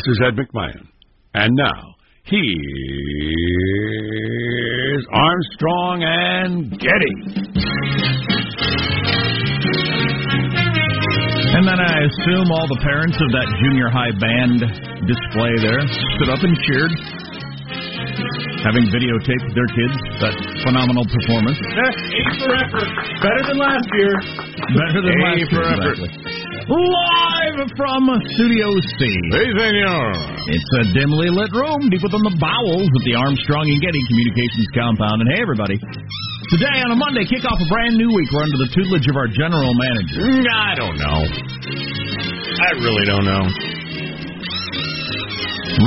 This is Ed McMahon. And now, here's Armstrong and Getty. And then I assume all the parents of that junior high band display there stood up and cheered, having videotaped their kids that phenomenal performance. A for effort. Better than last year. Better than A last for year, effort. exactly. Live from Studio C. Hey, senor. It's a dimly lit room deep within the bowels of the Armstrong and Getty Communications compound. And hey, everybody. Today on a Monday, kick off a brand new week. We're under the tutelage of our general manager. Mm, I don't know. I really don't know.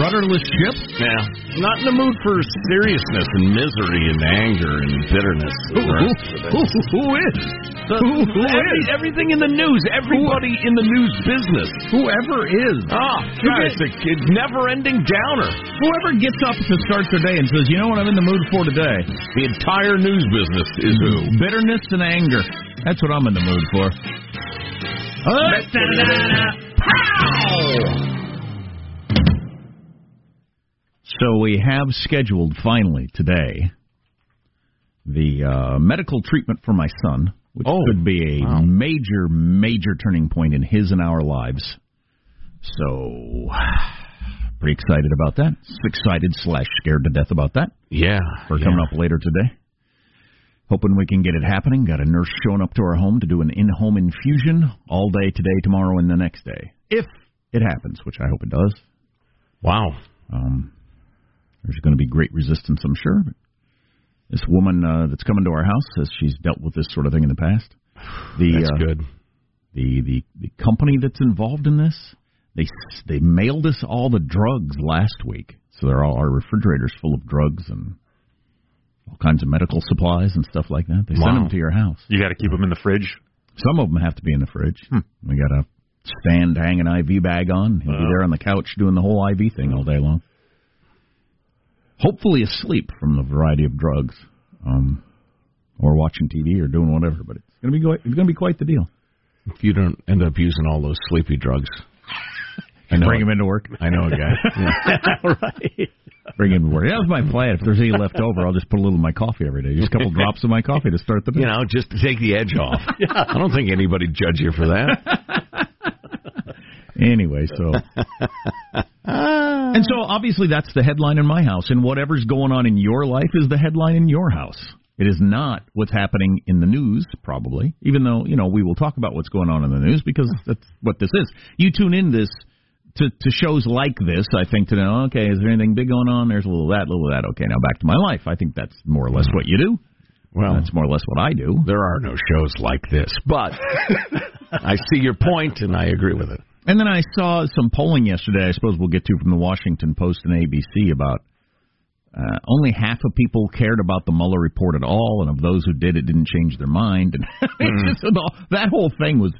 Rudderless ship? Yeah. Not in the mood for seriousness and misery and anger and bitterness. Who, who, who, who is? The- Who- who every- is? Everything in the news. Everybody in the news business. Whoever is. Oh, God, it's a it's never-ending downer. Whoever gets up to start their day and says, you know what I'm in the mood for today? The entire news business is who? Bitterness and anger. That's what I'm in the mood for. So we have scheduled finally today the uh, medical treatment for my son, which Oh, could be a wow. major, major turning point in his and our lives. So, pretty excited about that. Excited slash scared to death about that. Yeah. For yeah. coming up later today. Hoping we can get it happening. Got a nurse showing up to our home to do an in-home infusion all day today, tomorrow, and the next day, if it happens, which I hope it does. Wow. Um, there's going to be great resistance, I'm sure. This woman uh, that's coming to our house says she's dealt with this sort of thing in the past. The That's uh, good. the the the company that's involved in this they s- they mailed us all the drugs last week so they're all our refrigerators full of drugs and all kinds of medical supplies and stuff like that they Wow. send them to your house You got to keep them in the fridge. some of them have to be in the fridge we got a stand to hang an iv bag on he'll be there on the couch doing the whole iv thing all day long hopefully asleep from the variety of drugs um or watching tv or doing whatever but it's going to be quite, it's going to be quite the deal If you don't end up using all those sleepy drugs. I know. Bring him into work. I know a guy. Yeah. right. Bring him to work. That was my plan. If there's any left over, I'll just put a little in my coffee every day. Just a couple drops of my coffee to start the day. You know, just to take the edge off. I don't think anybody'd judge you for that. Anyway, so. Ah. and so obviously that's the headline in my house, and whatever's going on in your life is the headline in your house. It is not what's happening in the news, probably, even though, you know, we will talk about what's going on in the news because that's what this is. You tune in this to, to shows like this, I think, to know, okay, is there anything big going on? There's a little of that, a little of that. Okay, now back to my life. I think that's more or less what you do. Well, That's more or less what I do. there are no shows like this, but I see your point and I agree with it. And then I saw some polling yesterday, I suppose we'll get to from the Washington Post and ABC about uh, only half of people cared about the Mueller report at all, and of those who did, it didn't change their mind. And it's just, that whole thing was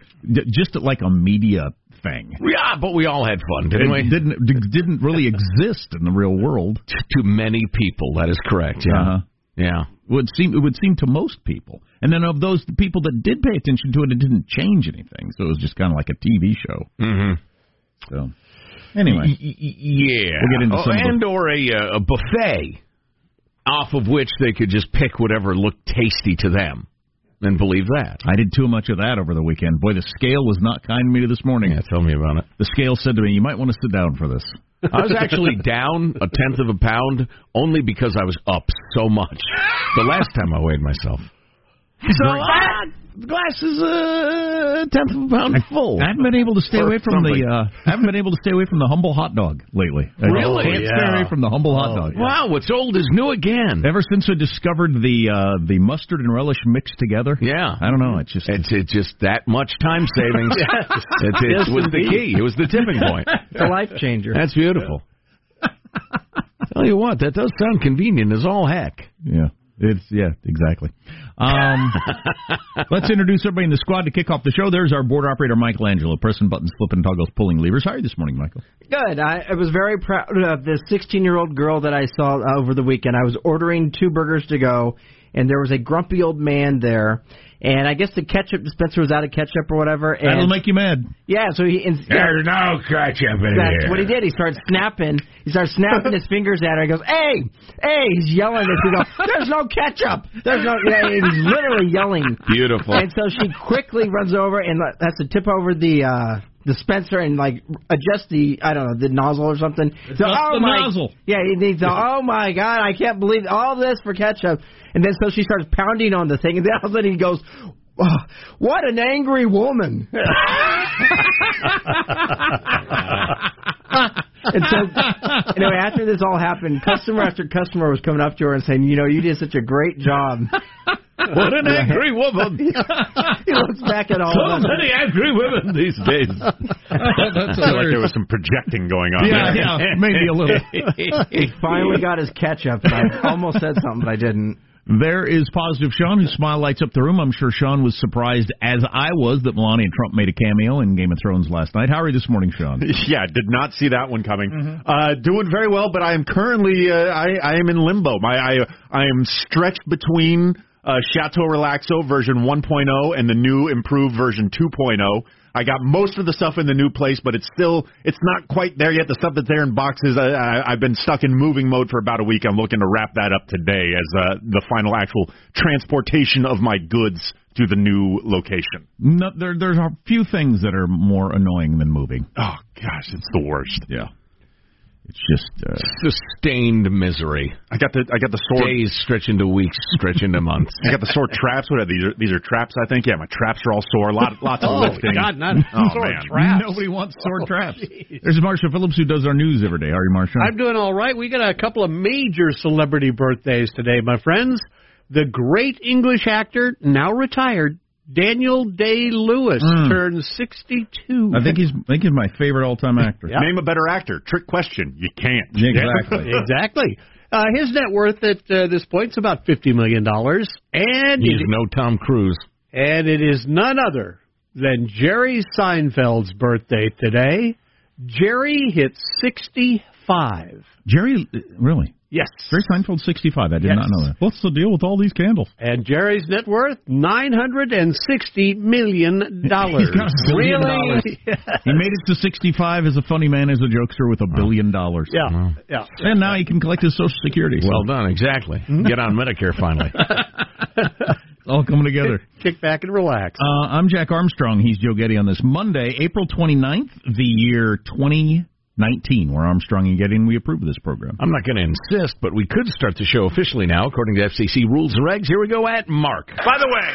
just like a media thing. Yeah, but we all had fun, didn't It we? didn't d- didn't really exist in the real world. To many people, that is correct. Yeah. Uh-huh. Yeah. Would seem it would seem to most people, and then of those people that did pay attention to it, it didn't change anything. So it was just kind of like a TV show. Mm-hmm. So anyway, Yeah. We'll get into Oh, some of the- and or a, uh, a buffet off of which they could just pick whatever looked tasty to them. and believe that. I did too much of that over the weekend. Boy, the scale was not kind to me this morning. Yeah, tell me about it. The scale said to me, "You might want to sit down for this." I was actually down a tenth of a pound only because I was up so much. The last time I weighed myself. So the glass is a tenth of a pound full. I haven't been able to stay Or away from something. the. Uh, I haven't been able to stay away from the humble hot dog lately. I just Really? can't stay away from the humble hot dog. Wow, what's old is new again. Ever since I discovered the uh, the mustard and relish mixed together, Yeah. I don't know. It's just It's, it's just that much time savings. It, it was the key. It was the tipping point. It's a life changer. That's beautiful. Tell you what, that does sound convenient as all heck. yeah. It's yeah, exactly. Um, let's introduce everybody in the squad to kick off the show. There's our board operator, MichaelAngelo, pressing buttons, flipping toggles, pulling levers. How are you this morning, Michael? Good. I, I was very proud of this 16 year old girl that I saw over the weekend. I was ordering two burgers to go, and there was a grumpy old man there. And I guess the ketchup dispenser was out of ketchup or whatever. And That'll make you mad. yeah, so he and, There's no ketchup in That's here. what he did. He started snapping. He started snapping his fingers at her. He goes, "Hey, hey!" He's yelling at her. There's no ketchup. There's no. Yeah, he's literally yelling. Beautiful. And so she quickly runs over and let- has to tip over the uh dispenser and like adjust the I don't know the nozzle or something. So, oh the my, nozzle. Yeah, he needs. to- Oh my God, I can't believe all this for ketchup. And then so she starts pounding on the thing, and then all of a sudden he goes. "Oh, what an angry woman! and so, anyway, after this all happened, customer after customer was coming up to her and saying, "You know, you did such a great job." what an angry woman. he looks back at all So of many angry women these days. That's Sounded like there was some projecting going on yeah, there. yeah, maybe a little. He finally got his ketchup, and I almost said something, but I didn't. There is positive Sean, whose smile lights up the room. I'm sure Sean was surprised, as I was, that Melania Trump made a cameo in Game of Thrones last night. How are you this morning, Sean? Yeah, did not see that one coming. Uh, doing very well, but I am currently uh, I, I am in limbo. My I I am stretched between uh, Chateau Relaxo version 1.0 and the new improved version 2.0. I got most of the stuff in the new place, but it's still it's not quite there yet. The stuff that's there in boxes, I, I, I've been stuck in moving mode for about a week. I'm looking to wrap that up today as uh, the final actual transportation of my goods to the new location. No, there, there's a few things that are more annoying than moving. Oh gosh, it's the worst. Yeah, it's just uh, Sustained misery. I got the I got the sore Days stretch into weeks, stretch into months. I got the sore traps. What are these? Are, these are traps, I think. Yeah, my traps are all sore. Lot, lots of lifting. not Oh, sore man. traps. nobody wants sore traps. There's Marshall Phillips who does our news every day. How are you, Marshall? I'm doing all right. We got a couple of major celebrity birthdays today, my friends. The great English actor, now retired, Daniel Day Lewis, Mm. turns 62. I think he's I think he's my favorite all-time actor. Name a better actor. Trick question. You can't. Exactly. exactly. Uh, his net worth at uh, this point is about $50 million. And He's it, no Tom Cruise. and it is none other than Jerry Seinfeld's birthday today. Jerry hit 65. Jerry, really? Yes. Jerry Seinfeld, 65. I did Yes. not know that. What's the deal with all these candles? And Jerry's net worth nine hundred and sixty million dollars. He's got a billion really? dollars. He made it to 65 as a funny man, as a jokester with a billion dollars. Yeah, yeah. And now he can collect his Social Security. So Well done, exactly. Get on Medicare finally. all coming together. Kick back and relax. Uh, I'm Jack Armstrong. He's Joe Getty on this Monday, April 29th, the year 2019. We're Armstrong and Getty, and we approve of this program. I'm not going to insist, but we could start the show officially now, according to FCC rules and regs. Here we go at Mark. By the way,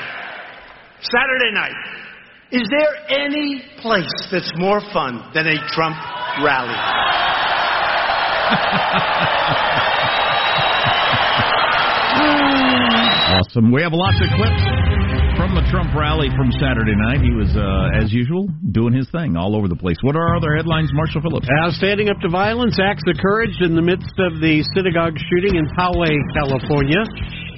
Saturday night, is there any place that's more fun than a Trump rally? Awesome. We have lots of clips from the Trump rally from Saturday night. He was, uh, as usual, doing his thing all over the place. What are our other headlines, Marshall Phillips? Now, standing up to violence, acts of courage in the midst of the synagogue shooting in Poway, California.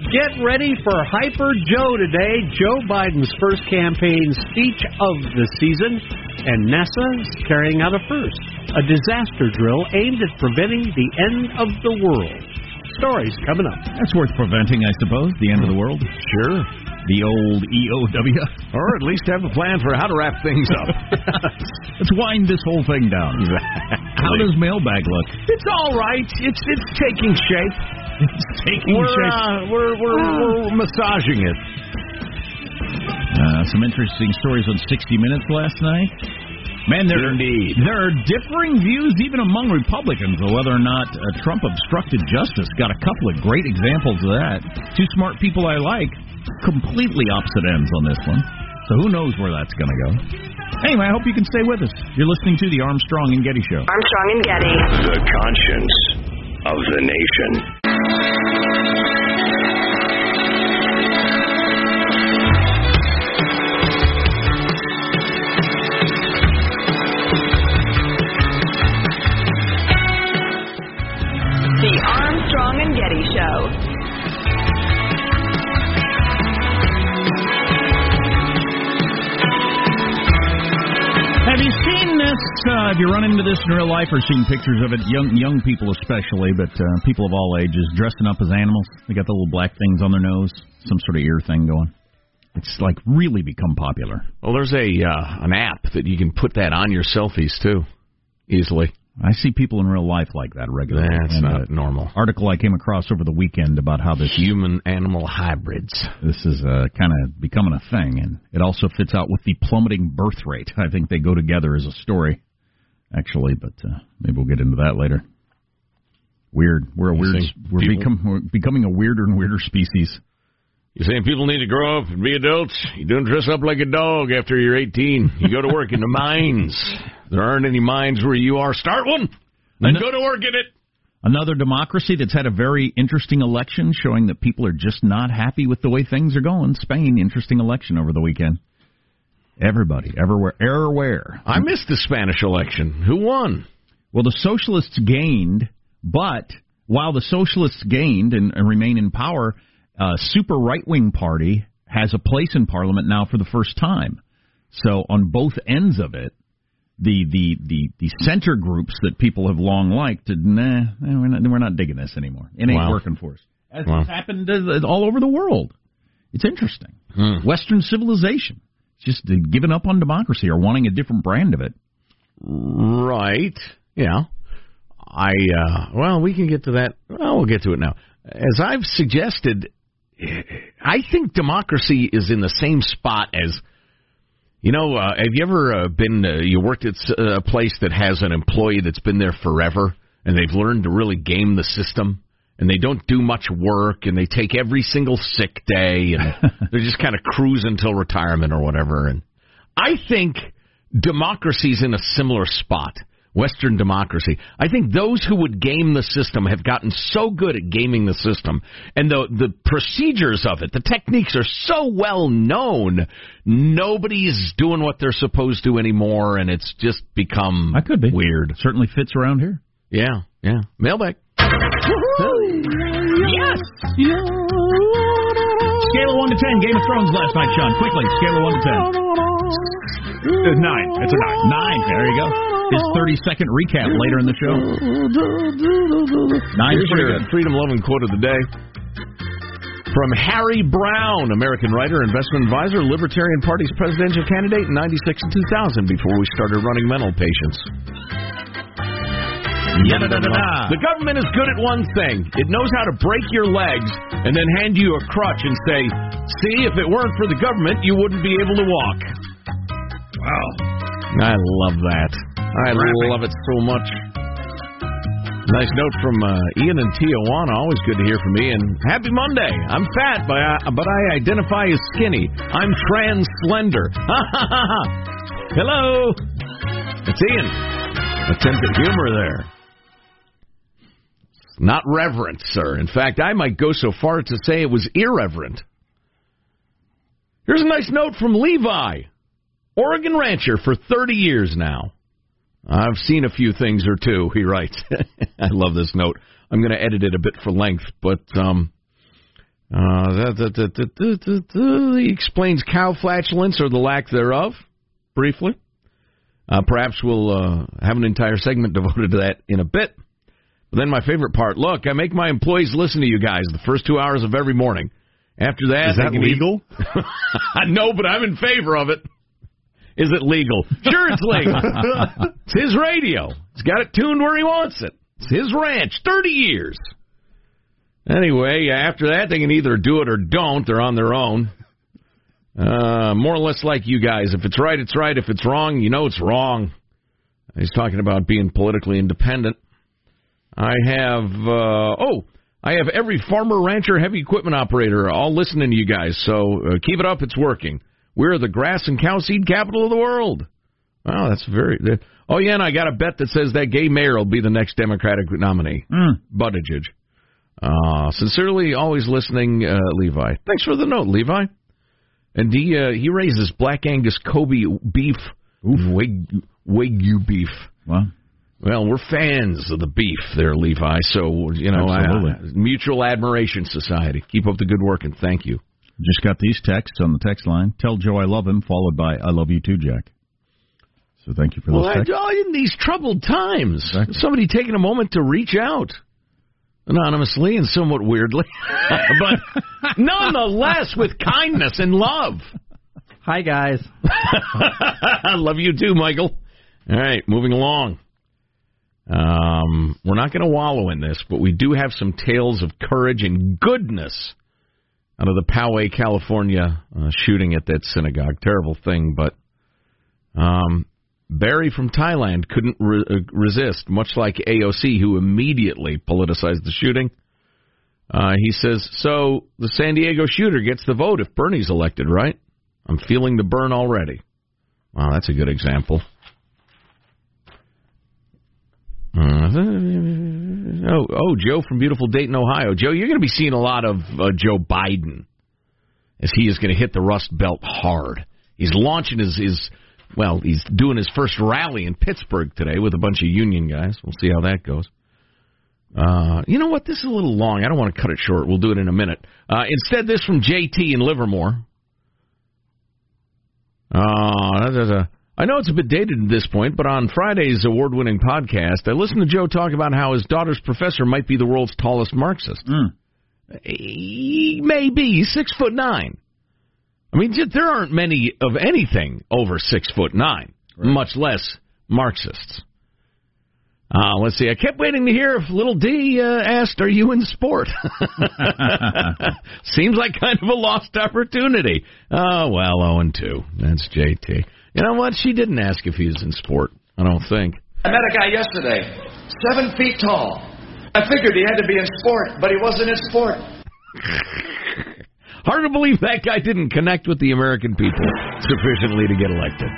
Get ready for Hyper Joe today, Joe Biden's first campaign speech of the season, and NASA's carrying out a first, a disaster drill aimed at preventing the end of the world. Stories coming up. That's worth preventing, I suppose, the end of the world. Sure. The old EOW. Or at least have a plan for how to wrap things up. Let's wind this whole thing down. How does mailbag look? It's all right. It's it's taking shape. It's taking We're shape. uh, we're, we're we're massaging it. Uh, some interesting stories on 60 Minutes last night. Man, there, Indeed. there are differing views even among Republicans of whether or not uh, Trump obstructed justice. Got a couple of great examples of that. Two smart people I like, completely opposite ends on this one. So who knows where that's going to go. Anyway, I hope you can stay with us. You're listening to the Armstrong and Getty Show. Armstrong and Getty. The conscience of the nation. The Armstrong and Getty Show. Seen? Uh, have you run into this in real life or seen pictures of it? Young young people especially, but uh, people of all ages dressing up as animals. They got the little black things on their nose, some sort of ear thing going. It's like really become popular. Well, there's a uh, an app that you can put that on your selfies too, easily. I see people in real life like that regularly. That's And, not uh, normal. article I came across over the weekend about how this Human animal hybrids. this is uh, kind of becoming a thing, and it also fits out with the plummeting birth rate. I think they go together as a story, actually, but uh, maybe we'll get into that later. Weird. We're a weird. We're, people- become, we're becoming a weirder and weirder species. You're saying people need to grow up and be adults. You don't dress up like a dog after you're 18. You go to work in the mines. There aren't any mines where you are. Start one and No- go to work in it. Another democracy that's had a very interesting election, showing that people are just not happy with the way things are going. Spain, interesting election over the weekend. Everybody, everywhere, everywhere. I missed the Spanish election. Who won? Well, the socialists gained, but while the socialists gained and, and remain in power, uh, super right wing party has a place in parliament now for the first time. So on both ends of it, the the the, the center groups that people have long liked, nah, we're not we're not digging this anymore. It ain't Wow. working for us. As Wow. has happened all over the world. It's interesting. Hmm. Western civilization, just giving up on democracy or wanting a different brand of it. Right. Yeah. I uh well, we can get to that. Well, we'll get to it now. As I've suggested, I think democracy is in the same spot as you know, uh, have you ever uh, been uh, you worked at uh, a place that has an employee that's been there forever and they've learned to really game the system and they don't do much work and they take every single sick day and they're just kind of cruising until retirement or whatever and I think democracy's in a similar spot. Western democracy. I think those who would game the system have gotten so good at gaming the system, and the the procedures of it, the techniques are so well known. Nobody's doing what they're supposed to anymore, and it's just become I could be weird. Certainly fits around here. Yeah, yeah. Mailbag. Yes. Scale of one to ten. Game of Thrones last night, Sean. Quickly, scale of one to ten. Uh, nine. It's a nine. Nine. There you go. His thirty-second recap later in the show. Nine. Here's your good. freedom loving quote of the day. From Harry Browne, American writer, investment advisor, Libertarian Party's presidential candidate in 96 and 2000 before we started running mental patients. The government is good at one thing. It knows how to break your legs and then hand you a crutch and say, see, if it weren't for the government, you wouldn't be able to walk. Wow. I love that. I love it so much. Nice note from uh, Ian and Tijuana. Always good to hear from Ian. Happy Monday. I'm fat, but I, but I identify as skinny. I'm trans slender. Hello. It's Ian. Attempt at humor there. Not reverent, sir. In fact, I might go so far as to say it was irreverent. Here's a nice note from Levi, Oregon rancher for 30 years now. I've seen a few things or two, he writes. I love this note. I'm going to edit it a bit for length, but um, uh, he explains cow flatulence or the lack thereof briefly. Uh, perhaps we'll uh, have an entire segment devoted to that in a bit. But then my favorite part look, I make my employees listen to you guys the first two hours of every morning. After that, Is that legal? no, but I'm in favor of it. Is it legal? Sure, it's legal. it's his radio. He's got it tuned where he wants it. It's his ranch. 30 years. Anyway, after that, they can either do it or don't. They're on their own. Uh, more or less like you guys. If it's right, it's right. If it's wrong, you know it's wrong. He's talking about being politically independent. I have, uh, oh, I have every farmer, rancher, heavy equipment operator all listening to you guys. So uh, keep it up. It's working. We're the grass and cow seed capital of the world. Wow, that's very. that- Oh yeah, and I got a bet that says that gay mayor will be the next Democratic nominee, Buttigieg. Uh, sincerely, always listening, uh, Levi. Thanks for the note, Levi. And he uh, he raises black Angus Kobe beef, Wag- Wagyu beef. Well, well, we're fans of the beef there, Levi. So you know, Absolutely. uh, mutual admiration society. Keep up the good work and thank you. Just got these texts on the text line. Tell Joe I love him, followed by I love you too, Jack. So thank you for those Well, I, texts. oh, in these troubled times, somebody taking a moment to reach out anonymously and somewhat weirdly, but nonetheless with kindness and love. Hi, guys. I love you too, Michael. All right, moving along. Um, we're not going to wallow in this, but we do have some tales of courage and goodness out of the Poway, California uh, shooting at that synagogue. Terrible thing, but um, Barry from Thailand couldn't re- uh, resist, much like AOC, who immediately politicized the shooting. Uh, he says, So the San Diego shooter gets the vote if Bernie's elected, right? I'm feeling the burn already. Wow, that's a good example. Uh, oh, oh, Joe from beautiful Dayton, Ohio. Joe, you're going to be seeing a lot of uh, Joe Biden as he is going to hit the Rust Belt hard. He's launching his, his, well, he's doing his first rally in Pittsburgh today with a bunch of union guys. We'll see how that goes. Uh, you know what? This is a little long. I don't want to cut it short. We'll do it in a minute. Uh, instead, this from JT in Livermore. Uh. I know it's a bit dated at this point, but on Friday's award winning podcast, I listened to Joe talk about how his daughter's professor might be the world's tallest Marxist. He may be. He's six foot nine. I mean, there aren't many of anything over six foot nine, much less Marxists. Uh, let's see. I kept waiting to hear if Little D uh, asked, "Are you in sport?" Seems like kind of a lost opportunity. Oh well, zero and two. That's JT. You know what? She didn't ask if he was in sport. I don't think. I met a guy yesterday, seven feet tall. I figured he had to be in sport, but he wasn't in sport. Hard to believe that guy didn't connect with the American people sufficiently to get elected.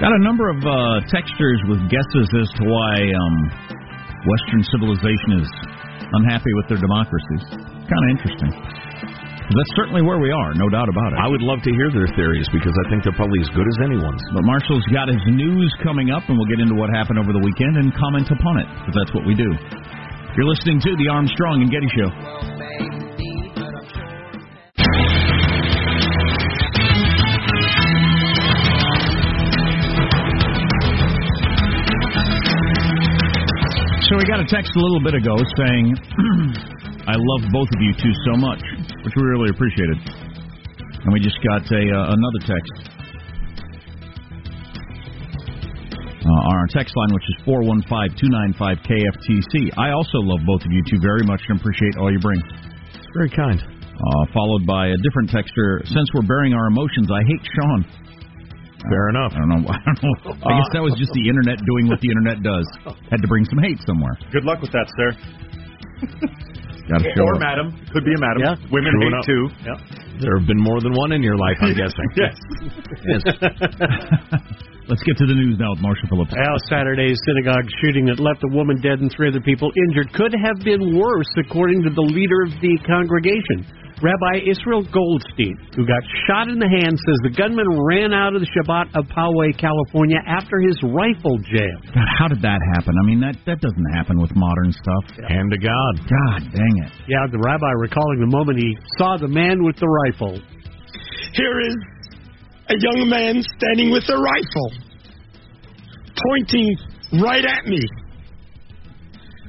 Got a number of uh, textures with guesses as to why um, Western civilization is unhappy with their democracies. Kind of interesting. That's certainly where we are, no doubt about it. I would love to hear their theories because I think they're probably as good as anyone's. But Marshall's got his news coming up, and we'll get into what happened over the weekend and comment upon it, because that's what we do. You're listening to the Armstrong and Getty Show. So we got a text a little bit ago saying, "I love both of you two so much," which we really appreciated. And we just got a uh, another text uh, on our text line, which is four one five two nine five KFTC. I also love both of you two very much and appreciate all you bring. It's very kind. Uh, followed by a different texter. Since we're bearing our emotions, I hate Sean. Fair enough. I don't know. I don't know. I guess that was just the internet doing what the internet does. Had to bring some hate somewhere. Good luck with that, sir. Got to show or up. madam. Could be a madam. Yeah. Women True hate too. Yeah. There have been more than one in your life, I'm guessing. yes. Yes. Let's get to the news now with Marshall Phillips. Well, Saturday's synagogue shooting that left a woman dead and three other people injured could have been worse, according to the leader of the congregation. Rabbi Israel Goldstein, who got shot in the hand, says the gunman ran out of the Chabad of Poway, California, after his rifle jammed. God, how did that happen? I mean, that that doesn't happen with modern stuff. Hand to God. God dang it. Yeah, the rabbi recalling the moment he saw the man with the rifle. Here is a young man standing with a rifle, pointing right at me.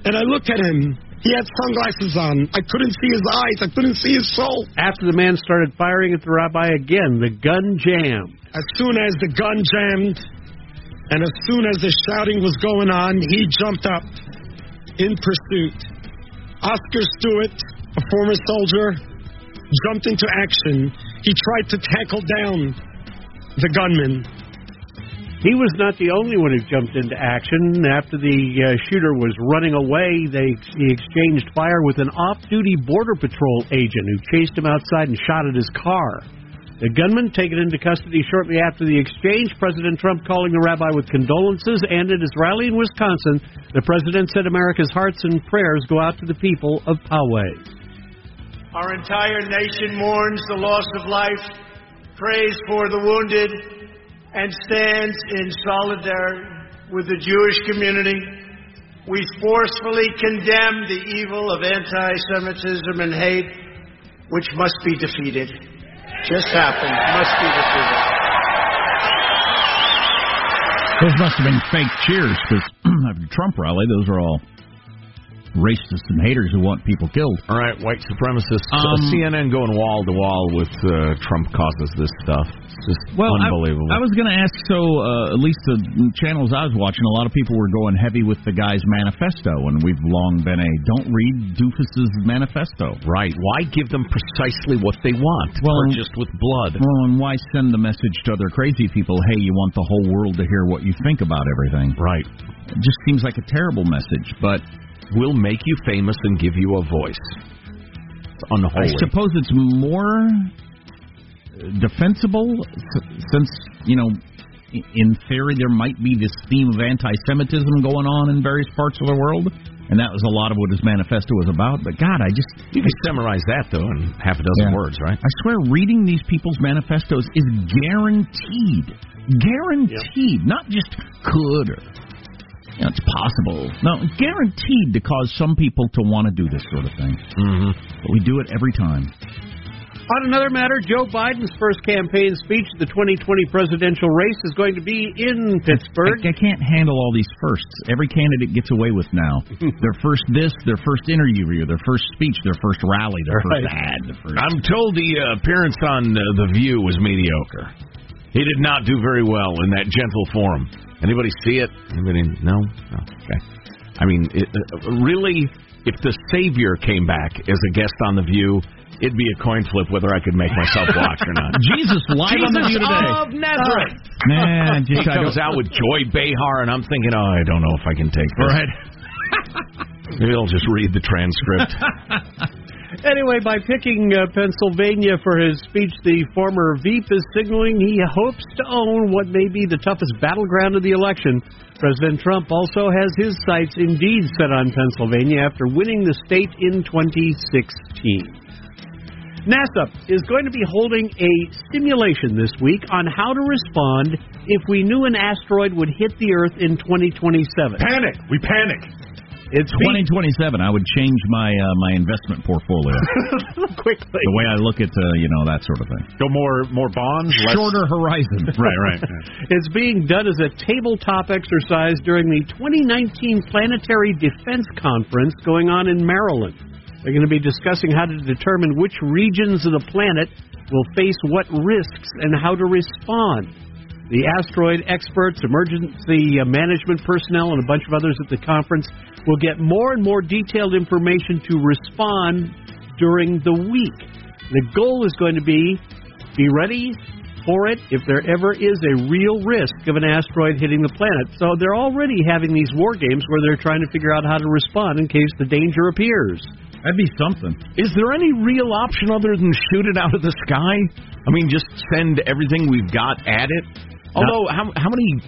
And I looked at him. He had sunglasses on. I couldn't see his eyes. I couldn't see his soul. After the man started firing at the rabbi again, the gun jammed. As soon as the gun jammed, and as soon as the shouting was going on, he jumped up in pursuit. Oscar Stewart, a former soldier, jumped into action. He tried to tackle down the gunman. He was not the only one who jumped into action. After the uh, shooter was running away, they he exchanged fire with an off-duty border patrol agent who chased him outside and shot at his car. The gunman taken into custody shortly after the exchange. President Trump calling the rabbi with condolences, and at his rally in Wisconsin, the president said America's hearts and prayers go out to the people of Poway. Our entire nation mourns the loss of life, prays for the wounded, and stands in solidarity with the Jewish community. We forcefully condemn the evil of anti Semitism and hate, which must be defeated. Just happened, must be defeated. Those must have been fake cheers because after Trump rally, those are all racists and haters who want people killed. All right, white supremacists. Um, CNN going wall to wall with uh, Trump causes this stuff. It's just Well, unbelievable. I, was going to ask. So, uh, at least the channels I was watching, a lot of people were going heavy with the guy's manifesto, and we've long been a don't read Doofus's manifesto. right. Why give them precisely what they want? Well, just with blood. Well, and why send the message to other crazy people? Hey, you want the whole world to hear what you think about everything? Right. It just seems like a terrible message, but We'll make you famous and give you a voice. It's unholy. I suppose it's more defensible since you know, in theory, there might be this theme of anti-Semitism going on in various parts of the world, and that was a lot of what his manifesto was about. But God, I just you can summarize that though in half a dozen Yeah. words, right? I swear, reading these people's manifestos is guaranteed, guaranteed, not just could or you know, it's possible. No, guaranteed to cause some people to want to do this sort of thing. Mm-hmm. But we do it every time. On another matter, Joe Biden's first campaign speech at the 2020 presidential race is going to be in Pittsburgh. I, I can't handle all these firsts. Every candidate gets away with now. their first this, their first interview, their first speech, their first rally, their Right. first ad, their first. I'm told the uh, appearance on uh, The View was mediocre. He did not do very well in that gentle form. Anybody see it? Anybody? No. no. Okay. I mean, it, uh, really, if the Savior came back as a guest on The View, it'd be a coin flip whether I could make myself watch or not. Jesus live on The View today. of Nazareth. Man, he just I comes don't- out with Joy Behar, and I'm thinking, oh, I don't know if I can take this. Right. Maybe I'll just read the transcript. Anyway, by picking uh, Pennsylvania for his speech, the former Veep is signaling he hopes to own what may be the toughest battleground of the election. President Trump also has his sights indeed set on Pennsylvania after winning the state in 2016. NASA is going to be holding a simulation this week on how to respond if we knew an asteroid would hit the Earth in 2027. Panic. We panic. It's 2027, I would change my uh, my investment portfolio. quickly. the way I look at uh, you know that sort of thing. Go more more bonds, less Shorter horizon. Right, right. It's being done as a tabletop exercise during the 2019 Planetary Defense Conference going on in Maryland. They're going to be discussing how to determine which regions of the planet will face what risks and how to respond. The asteroid experts, emergency uh, management personnel, and a bunch of others at the conference will get more and more detailed information to respond during the week. The goal is going to be be ready for it if there ever is a real risk of an asteroid hitting the planet. So they're already having these war games where they're trying to figure out how to respond in case the danger appears. That'd be something. Is there any real option other than shoot it out of the sky? I mean, just send everything we've got at it. Although, how how many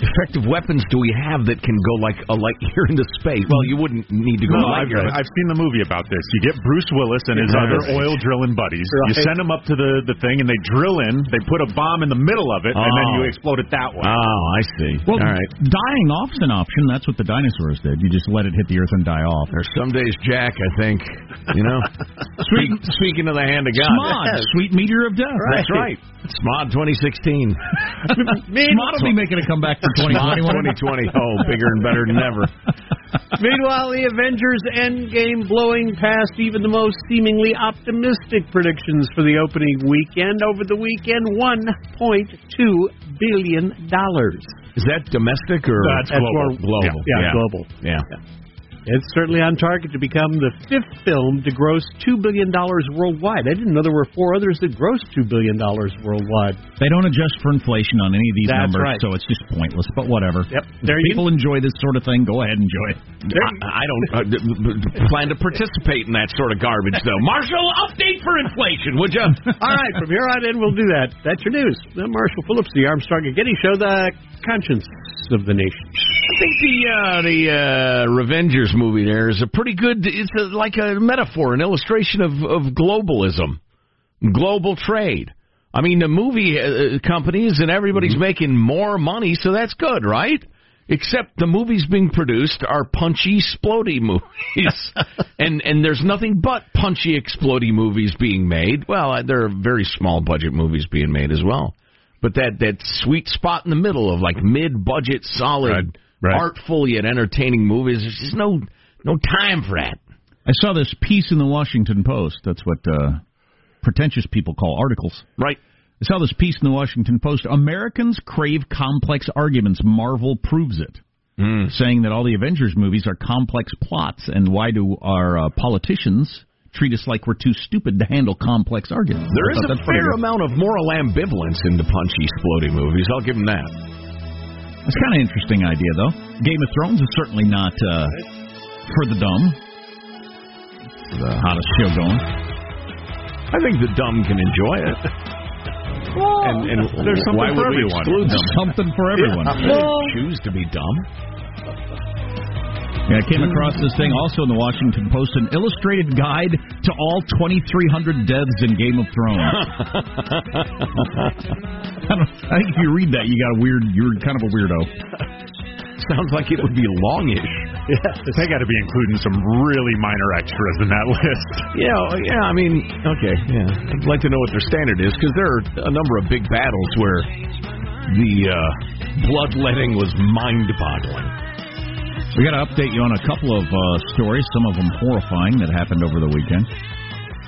effective weapons do we have that can go like a light year into space? Well, you wouldn't need to go No, a I've, light year. I've seen the movie about this. You get Bruce Willis and his Yes. other oil drilling buddies. You send them up to the, the thing, and they drill in. They put a bomb in the middle of it, and then Oh. you explode it that way. Oh, I see. Well, All right. dying off's an option. That's what the dinosaurs did. You just let it hit the earth and die off. There's some days, Jack. I think you know. Speak, speaking of the hand of God, Smod, sweet meteor of death. That's right. Smod 2016. Smod will be making a comeback for Smod 2021. 2020. Oh, bigger and better than ever. Meanwhile, the Avengers Endgame blowing past even the most seemingly optimistic predictions for the opening weekend. Over the weekend, $1.2 billion. Is that domestic or That's global. more global? Yeah, global. Yeah. It's certainly on target to become the fifth film to gross $2 billion worldwide. I didn't know there were four others that grossed $2 billion worldwide. They don't adjust for inflation on any of these That's numbers, right. so it's just pointless. But whatever. Yep. If There you people enjoy this sort of thing, go ahead and enjoy it. I, I don't uh, d- d- plan to participate in that sort of garbage, though. Marshall, update for inflation, would you? All right, from here on in, we'll do that. That's your news. I'm Marshall Phillips, the Armstrong and Getty Show, the conscience of the nation. I think the uh, the uh, Revengers movie there is a pretty good. It's a, like a metaphor, an illustration of of globalism, global trade. I mean, the movie uh, companies and everybody's making more money, so that's good, right? Except the movies being produced are punchy, splody movies, and and there's nothing but punchy, explody movies being made. Well, uh, there are very small budget movies being made as well, but that that sweet spot in the middle of like mid budget, solid, artful yet entertaining movies. There's just no no time for that. I saw this piece in the Washington Post. That's what uh, pretentious people call articles. Right. I saw this piece in the Washington Post. Americans crave complex arguments. Marvel proves it. Saying that all the Avengers movies are complex plots, and why do our uh, politicians treat us like we're too stupid to handle complex arguments? There I a fair amount of moral ambivalence in the punchy, splody movies. I'll give them that. It's kind of interesting idea, though. Game of Thrones is certainly not uh, for the dumb. The hottest show going. I think the dumb can enjoy it. and, and there's something why for would we everyone. exclude them? Something for everyone. Yeah. Choose to be dumb. Yeah, I came across this thing also in the Washington Post, an illustrated guide to all 2,300 deaths in Game of Thrones. I, I think if you read that, you got a weird. You're kind of a weirdo. Sounds like it would be longish. They got to be including some really minor extras in that list. Yeah, yeah. I mean, okay, yeah. I'd like to know what their standard is because there are a number of big battles where the uh, bloodletting was mind-boggling. We got to update you on a couple of uh, stories, some of them horrifying that happened over the weekend.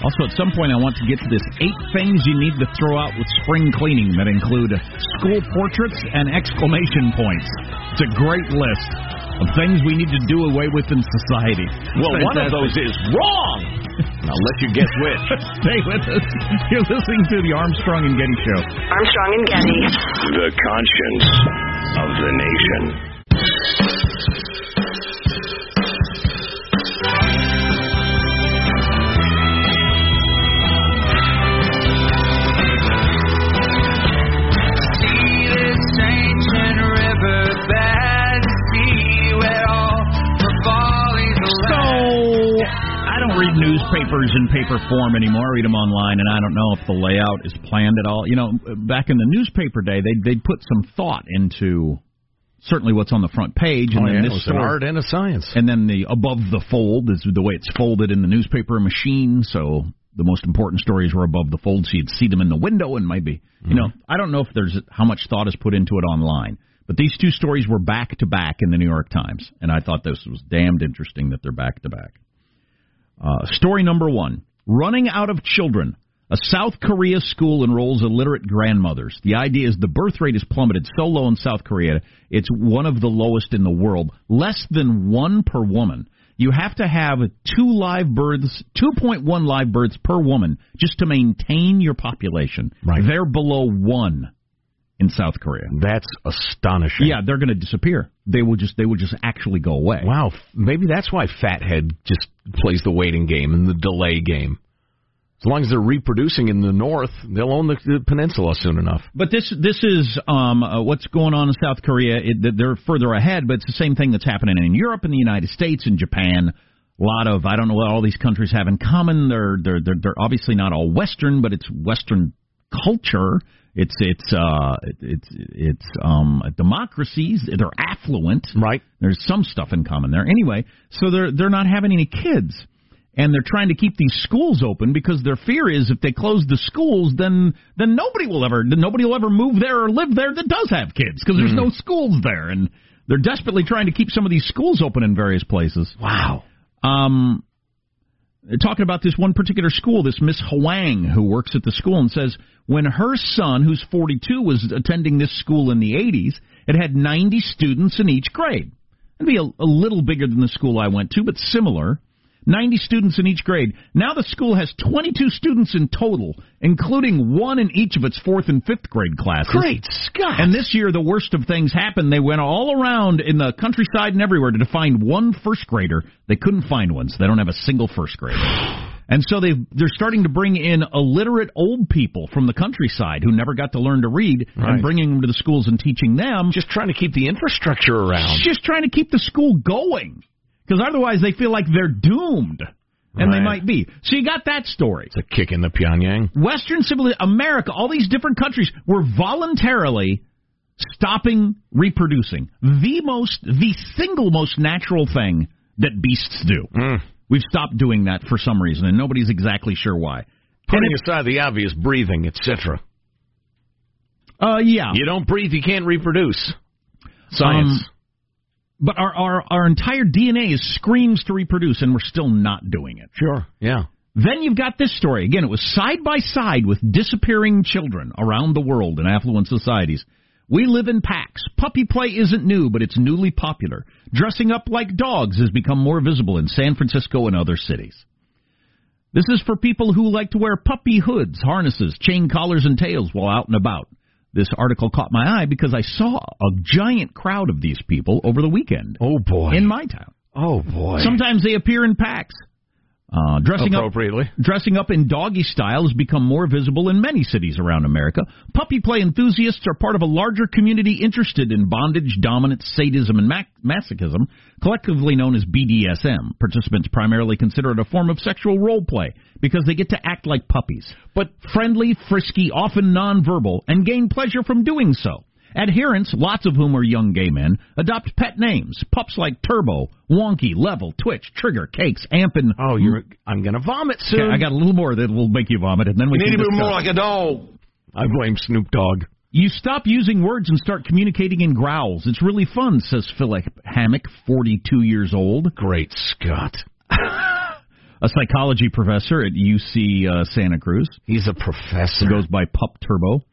Also, at some point, I want to get to this eight things you need to throw out with spring cleaning that include school portraits and exclamation points. It's a great list of things we need to do away with in society. Well, one of those is wrong. I'll let you guess which. Stay with us. You're listening to the Armstrong and Getty Show. Armstrong and Getty. The conscience of the nation. Newspapers in paper form anymore. I read them online, and I don't know if the layout is planned at all. You know, back in the newspaper day, they they'd put some thought into certainly what's on the front page, and Oh, then yeah, this was an art and a science. and then the above the fold is the way it's folded in the newspaper machine. So the most important stories were above the fold, so you'd see them in the window, and maybe you know, mm-hmm. I don't know if there's how much thought is put into it online. But these two stories were back to back in the New York Times, and I thought this was damned interesting that they're back to back. Uh, story number one: Running out of children. A South Korea school enrolls illiterate grandmothers. The idea is the birth rate has plummeted so low in South Korea, it's one of the lowest in the world. Less than one per woman. You have to have two live births, 2.1 live births per woman just to maintain your population. Right. They're below one in South Korea. That's astonishing. Yeah, they're going to disappear. They will just they will just actually go away. Wow, maybe that's why Fathead just plays the waiting game and the delay game. As long as they're reproducing in the north, they'll own the, the peninsula soon enough. But this this is um, uh, what's going on in South Korea. It, they're further ahead, but it's the same thing that's happening in Europe, in the United States, in Japan. A lot of I don't know what all these countries have in common. They're they're they're, they're obviously not all Western, but it's Western culture. It's it's uh it's it's um democracies. They're affluent. Right. There's some stuff in common there. Anyway, so they're they're not having any kids. And they're trying to keep these schools open because their fear is if they close the schools, then then nobody will ever nobody will ever move there or live there that does have kids because there's no schools there, and they're desperately trying to keep some of these schools open in various places. Wow. Um, talking about this one particular school, this Miss Huang, who works at the school, and says when her son, who's 42, was attending this school in the 80s, it had 90 students in each grade. It'd be a, a little bigger than the school I went to, but similar. 90 students in each grade. Now the school has 22 students in total, including one in each of its fourth and fifth grade classes. Great Scott! And this year, the worst of things happened. They went all around in the countryside and everywhere to find one first grader. They couldn't find one, so they don't have a single first grader. And so they they're starting to bring in illiterate old people from the countryside who never got to learn to read Right. and bringing them to the schools and teaching them. Just trying to keep the infrastructure around. Just trying to keep the school going because otherwise they feel like they're doomed, and they might be. So you got that story. It's a kick in the Pyongyang. Western civilization, America, all these different countries were voluntarily stopping reproducing. The most, the single most natural thing that beasts do. Mm. We've stopped doing that for some reason, and nobody's exactly sure why. Putting aside the obvious breathing, etc. Uh, yeah. You don't breathe, you can't reproduce. Science. Um, but our, our our entire DNA is screams to reproduce, and we're still not doing it. Sure. Yeah. Then you've got this story. Again, it was side by side with disappearing children around the world in affluent societies. We live in packs. Puppy play isn't new, but it's newly popular. Dressing up like dogs has become more visible in San Francisco and other cities. This is for people who like to wear puppy hoods, harnesses, chain collars, and tails while out and about. This article caught my eye because I saw a giant crowd of these people over the weekend. Oh boy. In my town. Oh boy. Sometimes they appear in packs. Uh, dressing up dressing up in doggy style has become more visible in many cities around America. Puppy play enthusiasts are part of a larger community interested in bondage, dominance, sadism, and mac- masochism, collectively known as BDSM. Participants primarily consider it a form of sexual role play because they get to act like puppies, but friendly, frisky, often nonverbal, and gain pleasure from doing so. Adherents, lots of whom are young gay men, adopt pet names. Pups like Turbo, Wonky, Level, Twitch, Trigger, Cakes, Amp, and... Oh, you're. I'm gonna vomit soon. Okay, I got a little more that will make you vomit, and then we You can need to be more like a dog. I blame Snoop Dogg. You stop using words and start communicating in growls. It's really fun, says Phillip Hammack, 42 years old. Great Scott. A psychology professor at UC uh, Santa Cruz. He's a professor. Who goes by Pup Turbo.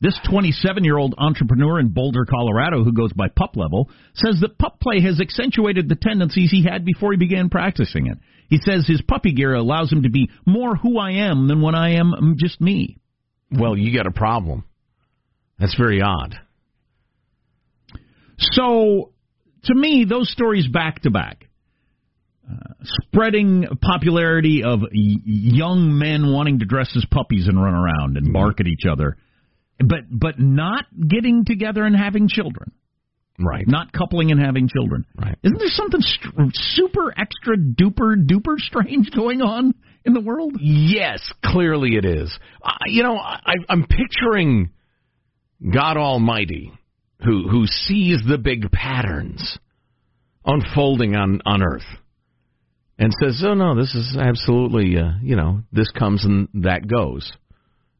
This 27 year old entrepreneur in Boulder, Colorado, who goes by Pup Level, says that pup play has accentuated the tendencies he had before he began practicing it. He says his puppy gear allows him to be more who I am than when I am just me. Well, you got a problem. That's very odd. So, to me, those stories back to back, uh, spreading popularity of y- young men wanting to dress as puppies and run around and bark at each other, but but not getting together and having children, Right. not coupling and having children. Right. Isn't there something str- super extra duper duper strange going on in the world? Yes, clearly it is. Uh, you know, I, I'm picturing God Almighty, who who sees the big patterns unfolding on on Earth, and says, "Oh no, this is absolutely, uh, you know, this comes and that goes."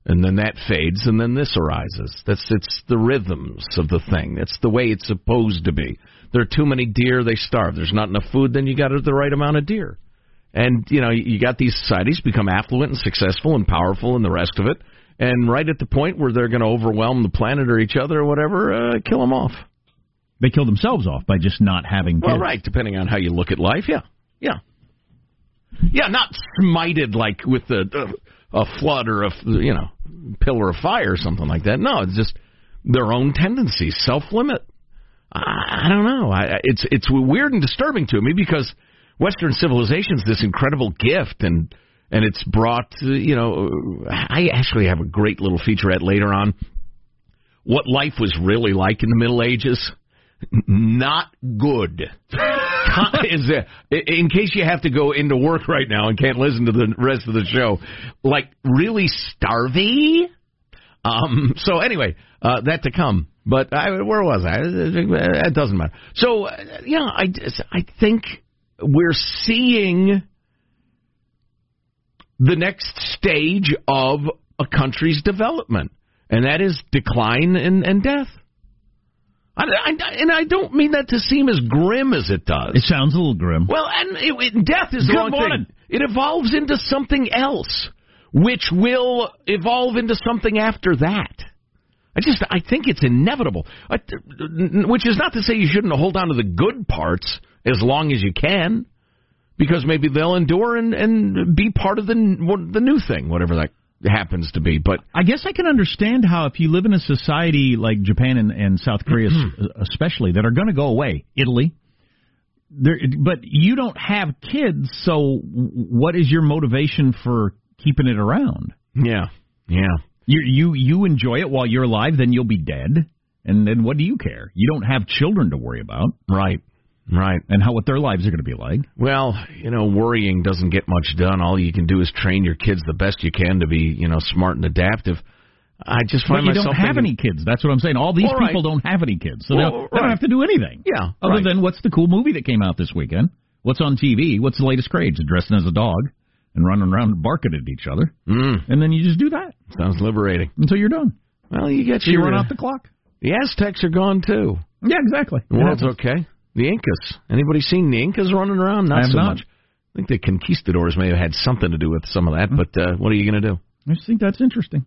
And then that fades, and then this arises. That's it's the rhythms of the thing. That's the way it's supposed to be. There are too many deer; they starve. There's not enough food, then you got the right amount of deer. And you know, you got these societies become affluent and successful and powerful and the rest of it. And right at the point where they're going to overwhelm the planet or each other or whatever, uh, kill them off. They kill themselves off by just not having kids. Well, right, depending on how you look at life. Yeah, yeah, yeah. Not smited like with a, a flood or a you know pillar of fire or something like that. No, it's just their own tendencies, self limit. I, I don't know. I, it's it's weird and disturbing to me because Western civilization's this incredible gift and and it's brought you know I actually have a great little featurette later on what life was really like in the Middle Ages. Not good. Is uh, in case you have to go into work right now and can't listen to the rest of the show, like really starvy. Um, so anyway, uh, that to come. But I, where was I? It doesn't matter. So uh, yeah, I I think we're seeing the next stage of a country's development, and that is decline and, and death. I, I, and I don't mean that to seem as grim as it does. It sounds a little grim. Well, and it, it, death is the wrong morning. thing. It evolves into something else, which will evolve into something after that. I just I think it's inevitable. I, which is not to say you shouldn't hold on to the good parts as long as you can, because maybe they'll endure and and be part of the the new thing, whatever that happens to be. But I guess I can understand how if you live in a society like Japan and, and South Korea, Mm-hmm. especially, that are going to go away, Italy. There, but you don't have kids, so what is your motivation for keeping it around? yeah, yeah. You you you enjoy it while you're alive, then you'll be dead, and then what do you care? You don't have children to worry about, Right, right. and how what their lives are going to be like. Well, you know, worrying doesn't get much done. All you can do is train your kids the best you can to be, you know, smart and adaptive. I just find But you myself don't have thinking, any kids. That's what I'm saying. All these Well, right. people don't have any kids, so Well, they, don't, they don't have to do anything. Yeah, Other right. than what's the cool movie that came out this weekend? What's on TV? What's the latest craze? Dressing as a dog and running around barking at each other, Mm, and then you just do that sounds liberating. until you're done. Well, you get So you run uh, off the clock. the Aztecs are gone too. Yeah, exactly. The world's okay. The Incas. Anybody seen the Incas running around? Not so not. much. I think the conquistadors may have had something to do with some of that, but uh, what are you going to do? I just think that's interesting.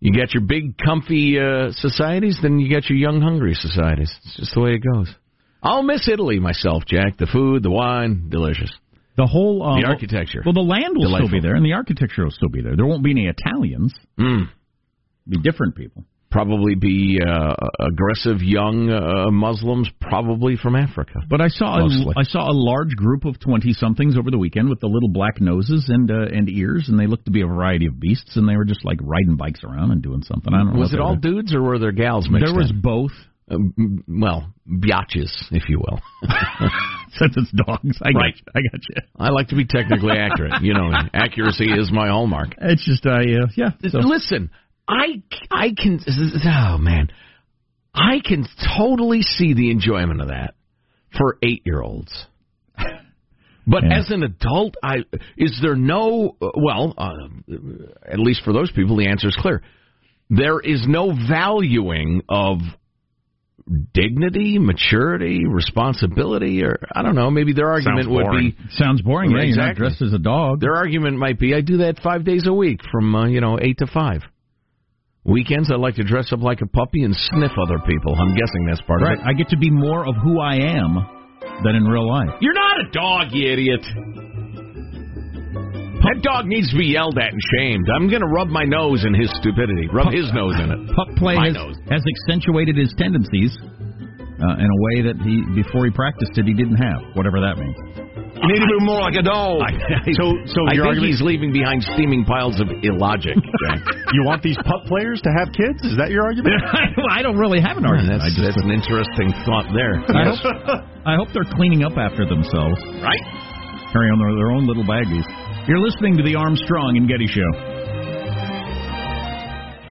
You got your big, comfy uh, societies, then you got your young, hungry societies. It's just the way it goes. I'll miss Italy myself, Jack. The food, the wine, delicious. The whole uh, The architecture. Well, the land will Delightful. still be there, and the architecture will still be there. There won't be any Italians. Mm. Be different people. Probably be uh, aggressive young uh, Muslims, probably from Africa. But I saw Mostly. a, I saw a large group of twenty somethings over the weekend with the little black noses and uh, and ears, and they looked to be a variety of beasts, and they were just like riding bikes around and doing something. I don't know. Was it all were. dudes or were there gals mixed There was in? both. Uh, m- well, biatches, if you will. Since it's dogs, I Right. got you. I got you. I like to be technically accurate. You know, accuracy is my hallmark. It's just I uh, yeah. So, Listen, I I can. Oh man, I can totally see the enjoyment of that for eight year olds. But Yeah. as an adult, I is there no well, uh, at least for those people, the answer is clear. There is no valuing of dignity, maturity, responsibility, or I don't know. Maybe their argument would be sounds boring. Yeah, you're not dressed as a dog. their argument might be, I do that five days a week from uh, you know eight to five. Weekends, I like to dress up like a puppy and sniff other people. I'm guessing that's part Right. of it. I get to be more of who I am than in real life. You're not a dog, you idiot. That dog needs to be yelled at and shamed. I'm going to rub my nose in his stupidity. Rub his nose in it. Pup play has, nose. has accentuated his tendencies uh, in a way that he before he practiced it he didn't have, whatever that means. You need to be more like a dog. I, I, So- so I think argument- he's leaving behind steaming piles of illogic. You want these pup players to have kids? Is that your argument? I don't really have an argument. that's, that's an interesting thought there. I hope, I hope they're cleaning up after themselves, Right? carry on their, their own little baggies. You're listening to the Armstrong and Getty Show.